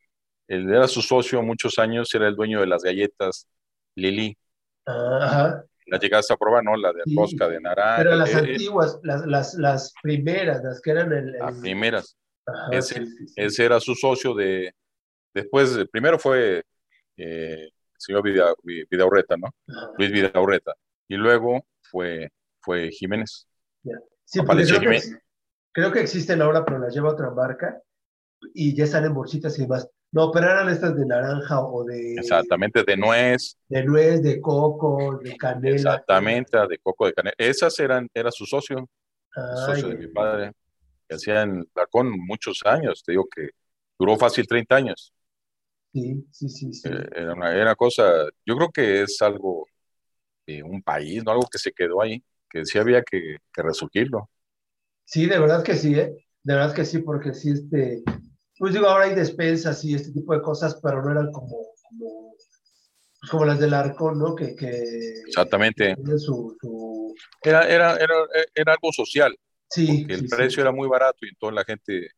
el- era su socio muchos años, era el dueño de las galletas Lili. Ah, Ajá. La llegaste a probar, ¿no? La de Sí. rosca de naranja. Pero las eh, eh, antiguas, las, las, las primeras, las que eran el... el- las primeras. Ajá, ese- sí, sí, sí. Ese era su socio de. Después, primero fue eh, el señor Vida, Vi- Vidaurreta, ¿no? Ajá. Luis Vidaurreta. Y luego fue, fue Jiménez. Sí, de creo que, Jiménez. creo que existen ahora, pero las lleva otra marca y ya están en bolsitas y demás. No, pero eran estas de naranja o de, Exactamente, de nuez, de nuez, de coco, de canela. exactamente, de coco de canela. Esas eran, era su socio, Ay, socio de mi padre. Que hacían Lacón muchos años, te digo que duró fácil 30 años. sí, sí, sí, sí. Eh, Era una, era una cosa, yo creo que es algo un país, ¿no? Algo que se quedó ahí, que sí había que, que resurgirlo. Sí, de verdad que sí, ¿eh? De verdad que sí, porque sí, este, pues digo, ahora hay despensas y este tipo de cosas, pero no eran como, como, pues como las del Arcón, ¿no? Que, que Exactamente. tienen su, su... Era, era, era, era algo social, Sí, porque el sí, sí. precio era muy barato y entonces la gente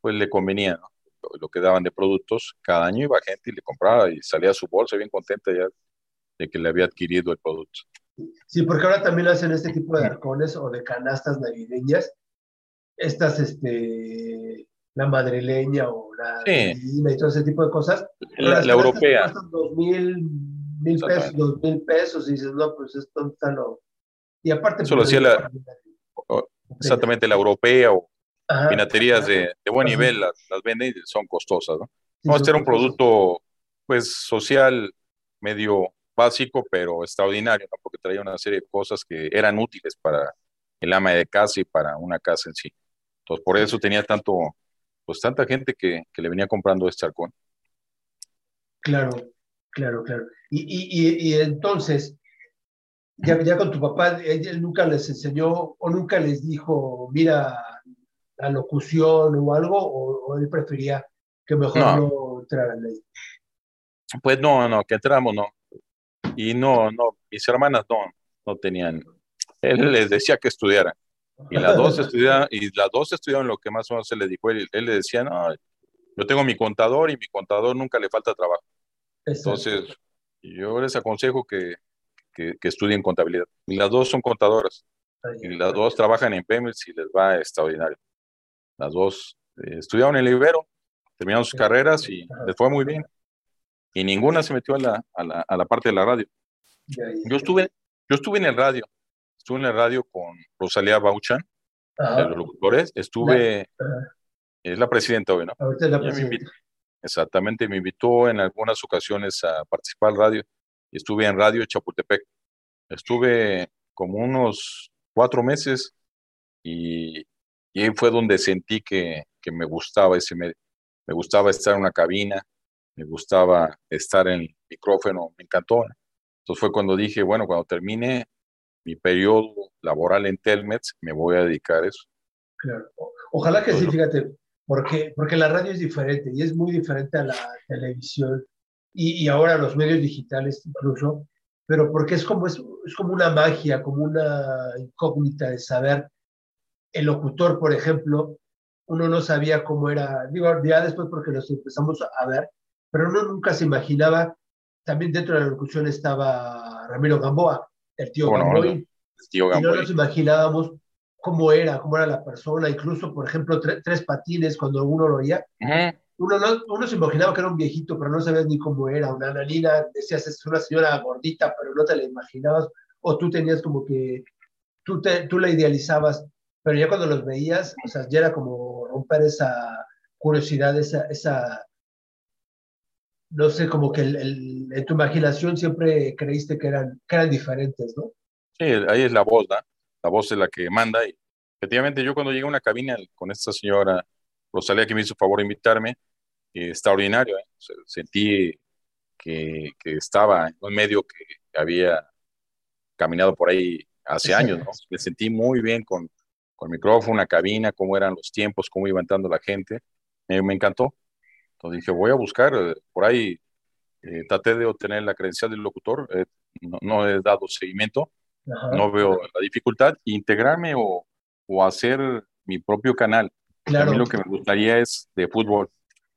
pues le convenía, ¿no? Lo, lo que daban de productos, cada año iba gente y le compraba y salía a su bolsa bien contenta ya de que le había adquirido el producto. Sí, porque ahora también hacen este tipo de arcones o de canastas navideñas. Estas, este, la madrileña o la Sí. y todo ese tipo de cosas. La, la europea, Cuestan dos mil, mil pesos, dos mil pesos, y dices, no, pues esto está lo... Y aparte... Eso lo pues, hacía la- exactamente la europea o Ajá, pinaterías de, de buen Ajá. nivel las, las venden y son costosas, ¿no? sí, No, este era un producto, pues, social medio básico, pero extraordinario, ¿no? Porque traía una serie de cosas que eran útiles para el ama de casa y para una casa en sí. Entonces, por eso tenía tanto, pues, tanta gente que, que le venía comprando este arcón. Claro, claro, claro. Y, y, y, y entonces, ya, ya con tu papá, él, él nunca les enseñó o nunca les dijo, mira, la locución o algo, o, o él prefería que mejor No. no, entraran ahí. Pues no, no, que entramos, no. Y no, no, mis hermanas no, no tenían. Él les decía que estudiaran. Y las dos estudiaban, y las dos estudiaron lo que más o menos se les dijo. Él, él le decía, no, yo tengo mi contador y mi contador nunca le falta trabajo. Exacto. Entonces, yo les aconsejo que, que, que estudien contabilidad. Y las dos son contadoras. Y las dos trabajan en Pemex y les va extraordinario. Las dos eh, estudiaron en el Ibero, terminaron sus carreras y les fue muy bien. Y ninguna se metió a la, a la, a la parte de la radio. Yo estuve, yo estuve en el radio, estuve en el radio con Rosalía Bauchan, de los locutores, estuve, es la presidenta hoy, ¿no? Ahorita es la Ella me presidenta. invitó, exactamente, me invitó en algunas ocasiones a participar al radio estuve en Radio Chapultepec. Estuve como unos cuatro meses y, y ahí fue donde sentí que, que me gustaba ese medio. Me gustaba estar en una cabina, me gustaba estar en el micrófono, me encantó. Entonces fue cuando dije, bueno, cuando termine mi periodo laboral en Telmex, me voy a dedicar a eso. Claro. Ojalá que sí, fíjate, porque, porque la radio es diferente y es muy diferente a la televisión y, y ahora los medios digitales incluso, pero porque es como, es, es como una magia, como una incógnita de saber. El locutor, por ejemplo, uno no sabía cómo era, digo, ya después porque los empezamos a ver, pero uno nunca se imaginaba, también dentro de la locución estaba Ramiro Gamboa, el tío ¿Cómo no? Gamboa, El tío y no nos imaginábamos cómo era, cómo era la persona, incluso, por ejemplo, tre- tres patines, cuando uno lo oía, uno, no, uno se imaginaba que era un viejito, pero no sabías ni cómo era, una nanina, decías, es una señora gordita, pero no te la imaginabas, o tú tenías como que, tú, te, tú la idealizabas, pero ya cuando los veías, o sea, ya era como romper esa curiosidad, esa, esa no sé, como que el, el- en tu imaginación siempre creíste que eran, que eran diferentes, ¿no? Sí, ahí es la voz, ¿no? La voz es la que manda. Y efectivamente, yo cuando llegué a una cabina con esta señora Rosalía, que me hizo favor de invitarme, eh, extraordinario, ¿eh? O sea, sentí que, que estaba en un medio que había caminado por ahí hace años, ¿no? Me sentí muy bien con, con micrófono, una cabina, cómo eran los tiempos, cómo iba entrando la gente. Me, me encantó. Entonces dije, voy a buscar, eh, por ahí eh, traté de obtener la credencial del locutor, eh, no, no he dado seguimiento, Ajá. no veo la dificultad, integrarme o, o hacer mi propio canal. A Claro, mí lo que me gustaría es de fútbol.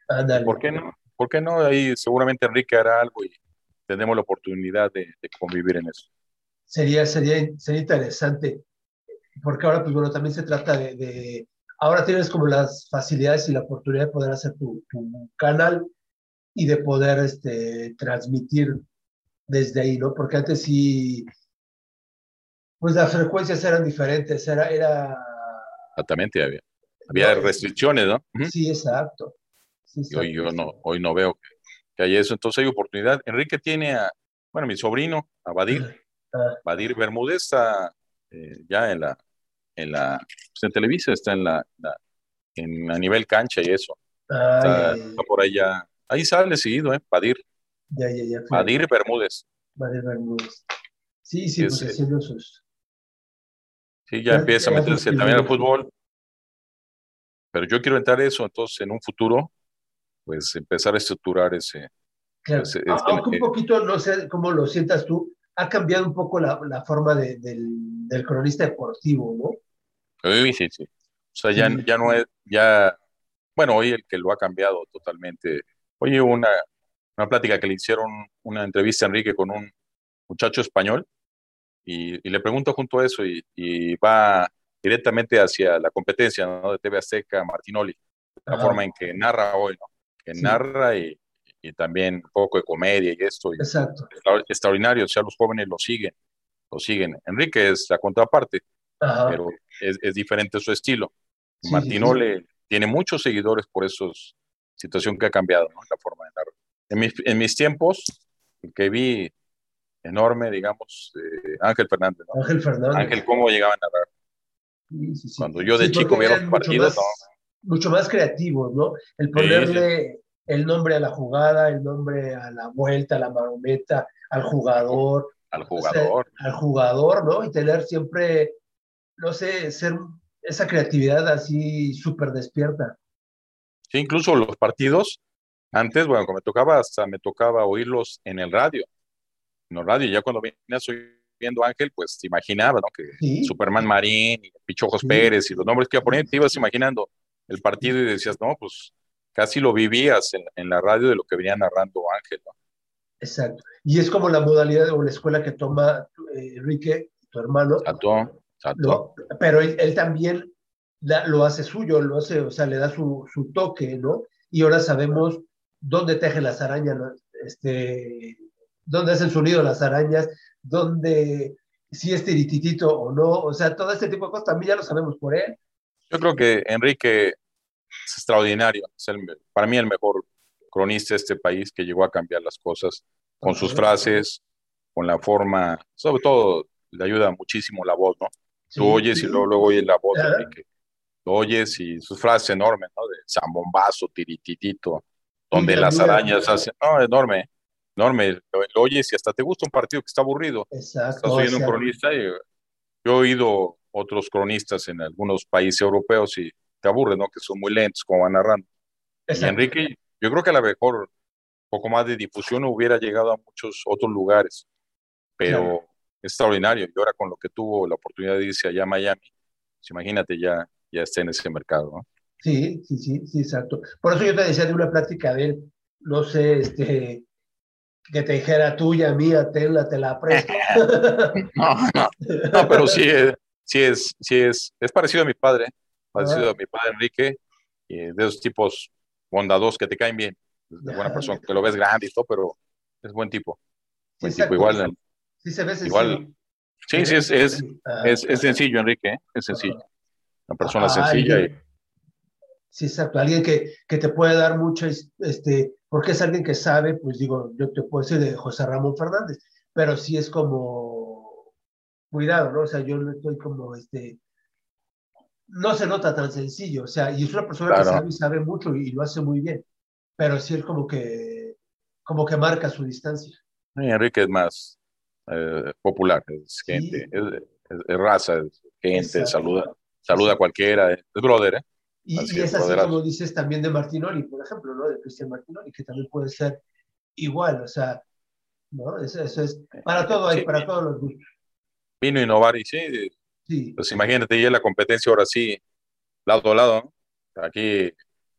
ándale. ¿Por qué no? ¿Por qué no? Ahí seguramente Enrique hará algo y tenemos la oportunidad de, de convivir en eso. Sería, sería, sería interesante, porque ahora, pues bueno, también se trata de, de- ahora tienes como las facilidades y la oportunidad de poder hacer tu, tu canal y de poder este, transmitir desde ahí, ¿no? Porque antes sí, pues las frecuencias eran diferentes, era, era, Exactamente, había, había No, es- restricciones, ¿no? Sí, exacto. Sí, hoy yo no, hoy no veo que, que haya eso. Entonces hay oportunidad. Enrique tiene a, bueno, mi sobrino, a Badir, Ah, Badir Bermúdez está eh, ya en la, en la, pues en Televisa, está en la, la- en, a nivel cancha y eso. ah, Está, ya, ya, está por ya. Ahí sale seguido, ¿eh? Badir, ya, ya, ya, fue Badir Bermúdez. Badir Bermúdez. Sí, sí, pues haciendo sus... Sí, ya Ya- empieza a meterse también al fútbol. Pero yo quiero entrar eso, entonces en un futuro, pues empezar a estructurar ese. Claro. Ese- A- ese- Aunque un eh, poquito, no sé cómo lo sientas tú, ha cambiado un poco la, la forma de- del, del cronista deportivo, ¿no? Sí, sí, sí. O sea, ya, ya no es, ya, bueno, hoy el que lo ha cambiado totalmente. Oye, una, una plática que le hicieron, una entrevista a Enrique con un muchacho español, y, y le pregunto junto a eso, y, y va directamente hacia la competencia, ¿no? De TV Azteca, Martinoli, la Ajá. forma en que narra hoy, ¿no? Que Sí. narra y, y también un poco de comedia y esto, Exacto. extra- extraordinario, o sea, los jóvenes lo siguen, lo siguen. Enrique es la contraparte, Ajá. pero es, es diferente su estilo. Sí, sí, Martinole tiene muchos seguidores por esa situación que ha cambiado, ¿no? La forma de narrar. En mis, en mis tiempos, el que vi enorme, digamos, eh, Ángel Fernández, ¿no? Ángel Fernández. Ángel, ¿cómo llegaba a narrar? Sí, sí, sí. Cuando yo de chico veía los partidos, más- Mucho más creativos, ¿no? El ponerle el nombre a la jugada, el nombre a la vuelta, a la marometa, al jugador, al o sea, jugador. al jugador, ¿no? Y tener siempre, no sé, ser esa creatividad así súper despierta. Sí, incluso los partidos, antes, bueno, cuando me tocaba, hasta me tocaba oírlos en el radio. En el radio, ya cuando venías oyendo a Ángel, pues te imaginabas, ¿no? Que Sí. Superman Marín y Pichojos Sí. Pérez y los nombres que iba poniendo, te ibas imaginando el partido y decías, no, pues casi lo vivías en, en la radio de lo que venía narrando Ángel, ¿no? Exacto. Y es como la modalidad o la escuela que toma eh, Enrique, tu hermano, exacto. ¿no? Pero él, él también lo hace suyo, lo hace, o sea, le da su, su toque, ¿no? Y ahora sabemos dónde teje las arañas. Este, dónde hacen su nido las arañas, dónde si es tirititito o no, o sea, todo este tipo de cosas también ya lo sabemos por él. Yo creo que Enrique es extraordinario, es el, para mí el mejor cronista de este país que llegó a cambiar las cosas con sus frases, con la forma, sobre todo le ayuda muchísimo la voz, ¿no? Sí, Tú oyes sí. y luego, luego oyes la voz de Ajá. Enrique. Lo oyes y sus frases enormes, ¿no? De zambombazo, tirititito, donde Y las arañas hacen, no, enorme, enorme. Lo, lo oyes y hasta te gusta un partido que está aburrido. Exacto. Estás oyendo o sea, un cronista y yo he oído otros cronistas en algunos países europeos y te aburre, ¿no? Que son muy lentos como van narrando. Y. Enrique, yo creo que a lo mejor un poco más de difusión hubiera llegado a muchos otros lugares, pero Claro. Extraordinario. Y ahora con lo que tuvo la oportunidad de irse allá a Miami, pues imagínate, ya, ya está en ese mercado, ¿no? Sí, sí, sí, sí, exacto. Por eso yo te decía de una plática de él, no sé, este, que te dijera tuya, mía, tenla, te la presto. No, no, no, pero sí, es- sí es, sí es, es parecido a mi padre, parecido Ah. a mi padre Enrique, y de esos tipos bondadosos que te caen bien, de buena persona, que lo ves grande y todo, pero es buen tipo, buen tipo, igual, Sí se ve sencillo. igual, sí, sí, es, es, es, es sencillo, Enrique, ¿eh? es sencillo, una persona Ah, sencilla y Sí, exacto. Alguien que, que te puede dar mucho, este, porque es alguien que sabe, pues digo, yo te puedo decir de José Ramón Fernández, pero sí es como, cuidado, ¿no? O sea, yo no estoy como, este, no se nota tan sencillo, o sea, y es una persona que sabe y sabe mucho y, lo hace muy bien, pero sí es como que, como que marca su distancia. Enrique es más eh, popular, es Sí. gente, es, es- es raza, es gente, Exacto. saluda, saluda a cualquiera, es brother, ¿eh? Y, Así y es, es así como dices también de Martinoli, por ejemplo, ¿no? De Cristian Martinoli, que también puede ser igual, o sea, ¿no? Eso, eso es, para todo hay, Sí. para todos los gustos. Vino a innovar y sí, Sí, Pues imagínate ya la competencia ahora sí, lado a lado, ¿no? Aquí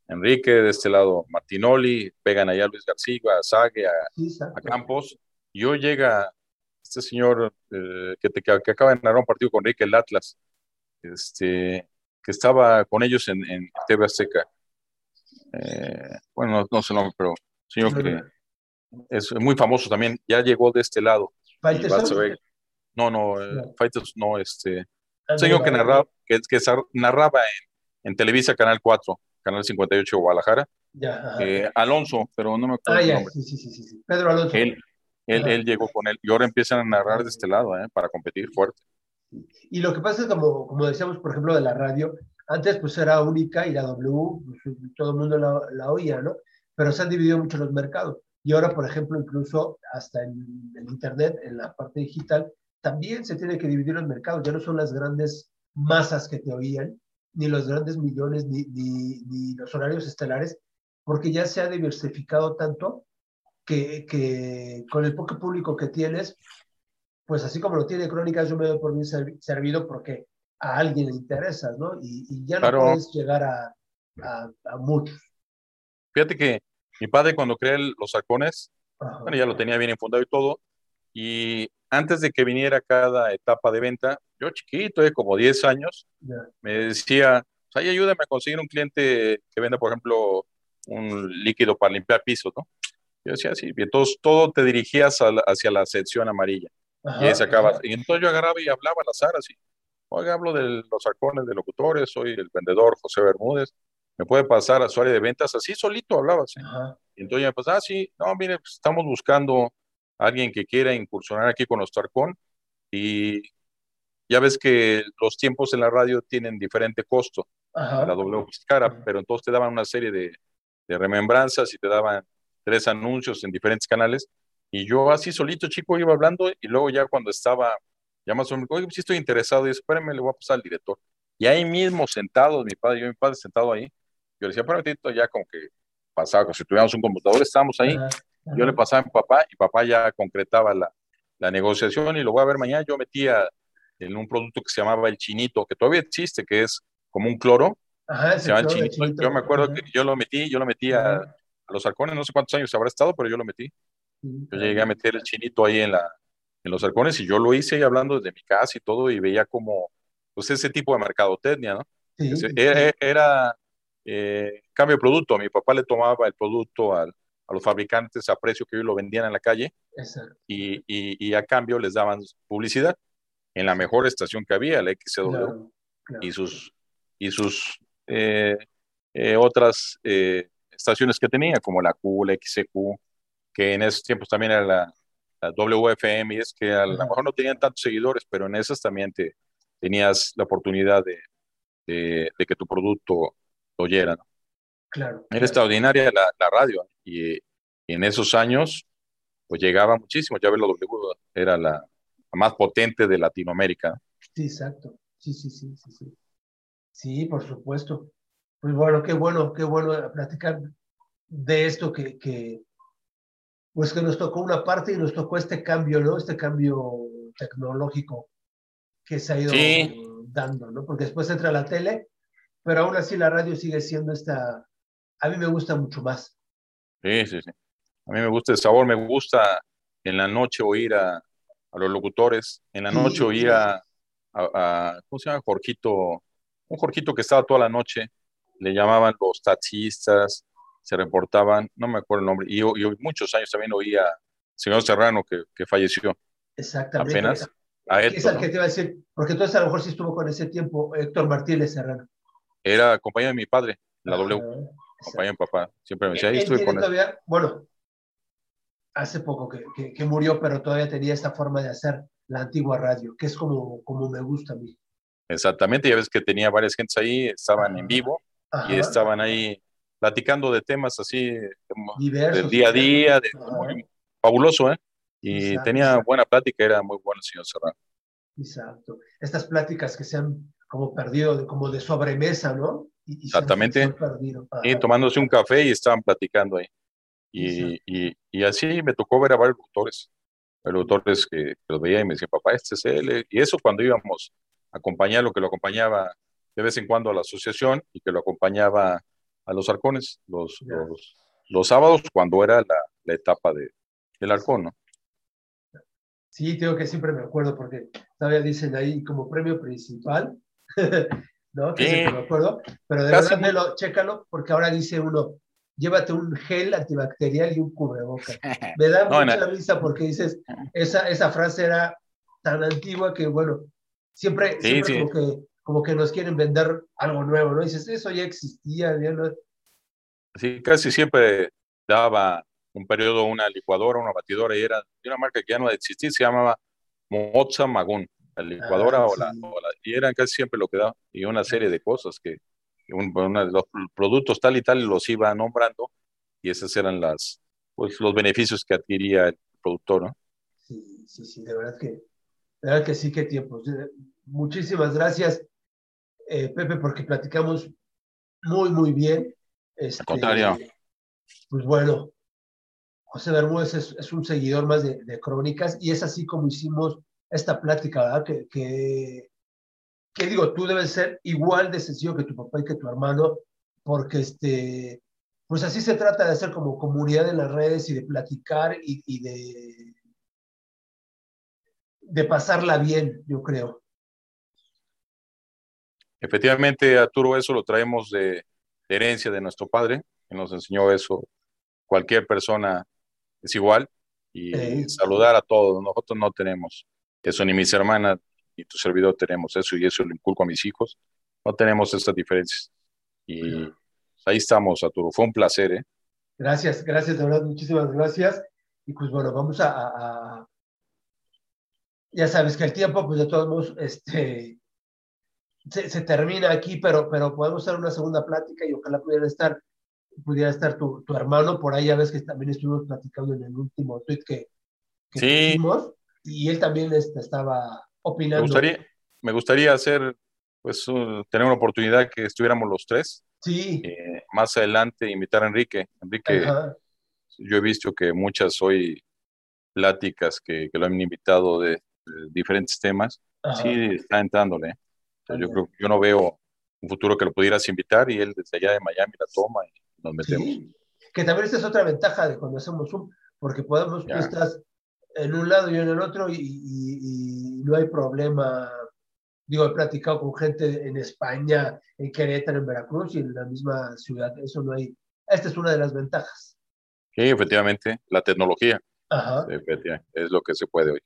Enrique, de este lado Martinoli, pegan allá a Luis García, a Sague, a, sí, a. Campos, y hoy llega este señor eh, que, te, que acaba de narrar un partido con Enrique, el Atlas, este, que estaba con ellos en, en TV Azteca. Eh, bueno, no, no sé el nombre, pero señor que es muy famoso también, ya lllegó de este lado. No, no, eh, No. Fighters no, este, ah, señor que narraba, que, narraba en, en Televisa Canal 4, Canal 58 Guadalajara, Ya, eh, Alonso, pero no me acuerdo ah, ya, nombre. sí, sí, sí, sí, sí. Pedro Alonso. Él, él, él llegó con él y ahora empiezan a narrar de este lado, eh, para competir fuerte. Y lo que pasa es como, como decíamos, por ejemplo, de la radio, antes pues era única y la W, pues, todo el mundo la, la oía, ¿no? Pero se han dividido mucho los mercados. Y ahora, por ejemplo, incluso hasta en el Internet, en la parte digital, también se tiene que dividir los mercados. Ya no son las grandes masas que te oían, ni los grandes millones, ni, ni, ni los horarios estelares, porque ya se ha diversificado tanto que, que con el poco público que tienes, pues así como lo tiene Crónicas, yo me doy por bien servi- servido porque a alguien le interesas, ¿no? Y, y ya no Claro. puedes llegar a, a, a muchos. Fíjate que mi padre cuando crea el- los halcones, Ajá. bueno, ya lo tenía bien infundado y todo, y antes de que viniera cada etapa de venta, yo chiquito, eh, como 10 años, me decía, pues, "Ay, ayúdame a conseguir un cliente que venda, por ejemplo, un líquido para limpiar pisos, ¿no? Yo decía, sí, y entonces todo te dirigías la- hacia la sección amarilla. Ajá, Y ahí sacabas. Y entonces yo agarraba y hablaba al azar así. Oiga, hablo de los halcones de locutores, soy el vendedor José Bermúdez. ¿Me puede pasar a su área de ventas? Así solito hablaba así. Y entonces ya me pasaba, ah, sí, no, mire, pues, estamos buscando a alguien que quiera incursionar aquí con nuestro halcón. Y ya ves que los tiempos en la radio tienen diferente costo. Ajá. La es cara, pero entonces te daban una serie de, de remembranzas y te daban tres anuncios en diferentes canales. Y yo así solito, chico, iba hablando y luego ya cuando estaba, ya más o menos, oye, sí estoy interesado, y espérame, le voy a pasar al director. Y ahí mismo sentado, mi padre, yo y mi padre sentado ahí, yo le decía, espérame, tantito", ya como que pasaba, como si tuviéramos un computador, estábamos ahí, yo le pasaba a mi papá y papá ya concretaba la, la negociación y lo voy a ver mañana. Yo metía en un producto que se llamaba el chinito, que todavía existe, que es como un cloro, Ajá, se llama el chinito. Yo me acuerdo que yo lo metí, yo lo metí a. a los halcones, no sé cuántos años habrá estado, pero yo lo metí. Yo llegué a meter el chinito ahí en, la, en los halcones y yo lo hice ahí hablando desde mi casa y todo y veía como, pues ese tipo de mercadotecnia, ¿no? sí, sí, Era, era, eh, cambio de producto. Mi papá le tomaba el producto al- a los fabricantes a precio que ellos lo vendían en la calle y, y- y a cambio les daban publicidad en la mejor estación que había, la Claro, claro. y sus, y sus eh, eh, otras eh, estaciones que tenía, como la Q, la XCQ, que en esos tiempos también era la, la WFM, y es que a lo mejor no tenían tantos seguidores, pero en esas también te, tenías la oportunidad de, de- de que tu producto lo oyera. ¿no? Claro. Era extraordinaria la, la radio, y, y en esos años, pues llegaba muchísimo. Ya ves, la W era la, la más potente de Latinoamérica. ¿no? Sí, exacto. Sí, sí, sí, sí, sí. Sí, por supuesto. Pues bueno, qué bueno, qué bueno platicar de esto que, que, pues que nos tocó una parte y nos tocó este cambio, ¿no? Este cambio tecnológico que se ha ido Sí. dando, ¿no? Porque después entra la tele, pero aún así la radio sigue siendo esta, a mí me gusta mucho más. Sí, sí, sí. A mí me gusta el sabor, me gusta en la noche oír a, a los locutores, en la Sí, noche sí. oír a, a- a- ¿cómo se llama? Jorgito, un Jorgito que estaba toda la noche, le llamaban los taxistas, se reportaban, no me acuerdo el nombre, y, yo muchos años también oía al señor Serrano que, que falleció Exactamente. apenas, a ¿Qué es Héctor, el ¿no? que te iba a decir? Porque entonces a lo mejor sí estuvo con ese tiempo Héctor Martínez Serrano. Era compañero de mi padre, la W, compañero de mi papá, siempre me decía, ahí Él estuve con él. todavía, bueno, hace poco que, que- que murió, pero todavía tenía esta forma de hacer la antigua radio, que es como, como me gusta a mí. Exactamente, ya ves que tenía varias gentes ahí, estaban en vivo, Ajá, y estaban ahí platicando de temas así diversos. del día a día, de, muy fabuloso, ¿eh? Y Exacto, tenía exacto. buena plática, era muy bueno el señor Serrano. Exacto. Estas pláticas que se han como perdido, como de sobremesa, ¿no? Y, y Exactamente. Y tomándose un café y estaban platicando ahí. Y, y, y así me tocó ver a varios doctores, varios doctores que, que los veía y me decían, papá, este es él. Y eso cuando íbamos a acompañar, lo que lo acompañaba de vez en cuando a la asociación y que lo acompañaba a los arcones, los, los, los sábados cuando era la, la etapa de, del arcón, ¿no? Sí, tengo que siempre me acuerdo porque todavía dicen ahí como premio principal, ¿no? Que Sí. siempre me acuerdo, pero de Casi verdad, chécalo, porque ahora dice uno, llévate un gel antibacterial y un cubrebocas. Me da No, mucha no. risa porque dices, esa, esa frase era tan antigua que, bueno, siempre, Sí, siempre sí. Como, que, como que nos quieren vender algo nuevo, ¿no? dices, eso ya existía, ya no- Sí, casi siempre daba un periodo una licuadora, una batidora, y era de una marca que ya no existía, se llamaba Moza Magún, la licuadora Ah, o, la, sí. o la- y eran casi siempre lo que daba, y una serie de cosas que un- una- los productos tal y tal los iba nombrando, y esas eran las, pues, los beneficios que adquiría el productor, ¿no? Sí, sí, sí, de verdad que, de verdad que sí, qué tiempos. Muchísimas gracias, eh, Pepe, porque platicamos muy, muy bien. Este, Al contrario. Pues bueno, José Bermúdez es, es un seguidor más de, de Crónicas y es así como hicimos esta plática, ¿verdad? Que, que, que digo, tú debes ser igual de sencillo que tu papá y que tu hermano, porque este, pues así se trata de hacer como comunidad en las redes y de platicar y, y de, de pasarla bien, yo creo. Efectivamente, Arturo, eso lo traemos de, de herencia de nuestro padre, que nos enseñó eso. Cualquier persona es igual y Sí. saludar a todos. Nosotros no tenemos eso, ni mis hermanas ni tu servidor tenemos eso y eso lo inculco a mis hijos. No tenemos estas diferencias. Y ahí estamos, Arturo. Fue un placer, ¿eh? Gracias, gracias, de verdad, muchísimas gracias. Y pues bueno, vamos a, a- a- ya sabes que el tiempo, pues de todos modos, este, se, se termina aquí, pero, pero podemos hacer una segunda plática y ojalá pudiera estar, pudiera estar tu, tu hermano por ahí, ya ves que también estuvimos platicando en el último tweet que, que Sí. hicimos, y él también este, estaba Me opinando. gustaría, me gustaría hacer, pues, un- tener una oportunidad que estuviéramos los tres. Sí, Eh, más adelante invitar a Enrique. Enrique, ajá, yo he visto que muchas hoy pláticas que, que lo han invitado de, de diferentes temas, ajá. sí está entrándole. Yo creo yo no veo un futuro que lo pudieras invitar y él desde allá de Miami la toma y nos metemos. Sí, que también esa es otra ventaja de cuando hacemos Zoom, porque podemos, ya. en un lado y en el otro y, no hay problema. Digo, he platicado con gente en España, en Querétaro, en Veracruz y en la misma ciudad. Eso no hay. Esta es una de las ventajas. Sí, efectivamente, la tecnología. Ajá. Efectivamente, es lo que se puede hoy.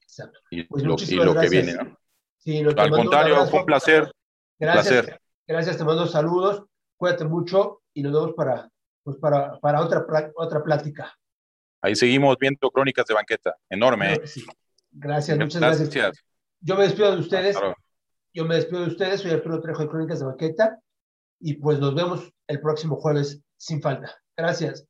Exacto. Y, pues lo, y, lo, que viene. ¿no? Sí, Al contrario, fue un placer. Gracias, gracias, te mando saludos, cuídate mucho y nos vemos para, pues para, para otra, otra plática. Ahí seguimos viendo crónicas de banqueta, enorme. Sí. Gracias, muchas gracias. gracias. Yo me despido de ustedes. Yo me despido de ustedes, soy Arturo Trejo de Crónicas de Banqueta y pues nos vemos el próximo jueves sin falta. Gracias.